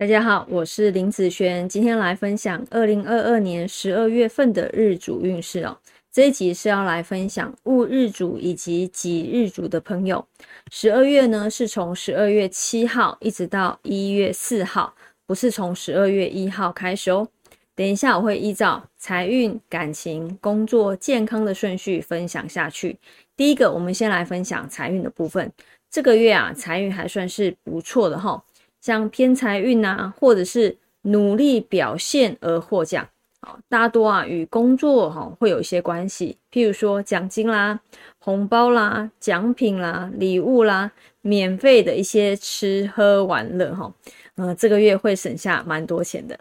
大家好，我是林子璇，今天来分享二零二二年十二月份的日主运势哦。这一集是要来分享戊日主以及己日主的朋友。十二月呢是从十二月七号一直到一月四号，不是从十二月一号开始哦。等一下我会依照财运、感情、工作、健康的顺序分享下去。第一个，我们先来分享财运的部分。这个月啊，财运还算是不错的哈，像偏财运啊，或者是努力表现而获奖，啊，大多啊与工作哈会有一些关系，譬如说奖金啦、红包啦、奖品啦、礼物啦、免费的一些吃喝玩乐哈，呃，这个月会省下蛮多钱的。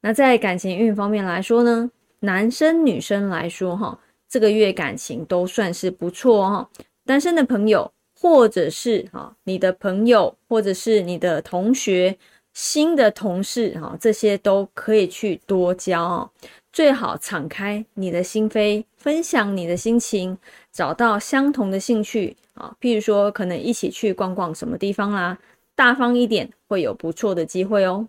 那在感情运方面来说呢，男生女生来说哈，这个月感情都算是不错哈，单身的朋友。或者是哈，你的朋友，或者是你的同学，新的同事哈，这些都可以去多交哦。最好敞开你的心扉，分享你的心情，找到相同的兴趣啊。譬如说，可能一起去逛逛什么地方啦，大方一点，会有不错的机会哦。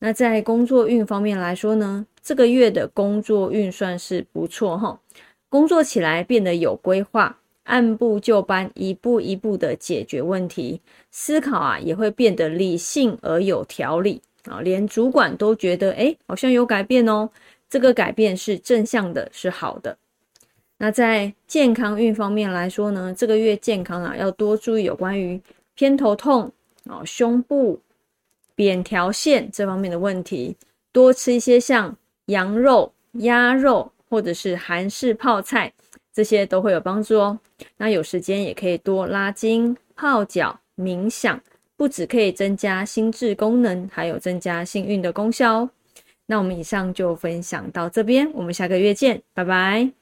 那在工作运方面来说呢，这个月的工作运算是不错哈，工作起来变得有规划。按部就班，一步一步的解决问题，思考啊也会变得理性而有条理啊，连主管都觉得哎，好像有改变哦。这个改变是正向的，是好的。那在健康运方面来说呢，这个月健康啊要多注意有关于偏头痛啊、胸部扁条线这方面的问题，多吃一些像羊肉、鸭肉或者是韩式泡菜。这些都会有帮助哦。那有时间也可以多拉筋、泡脚、冥想，不止可以增加心智功能，还有增加幸运的功效哦。那我们以上就分享到这边，我们下个月见，拜拜。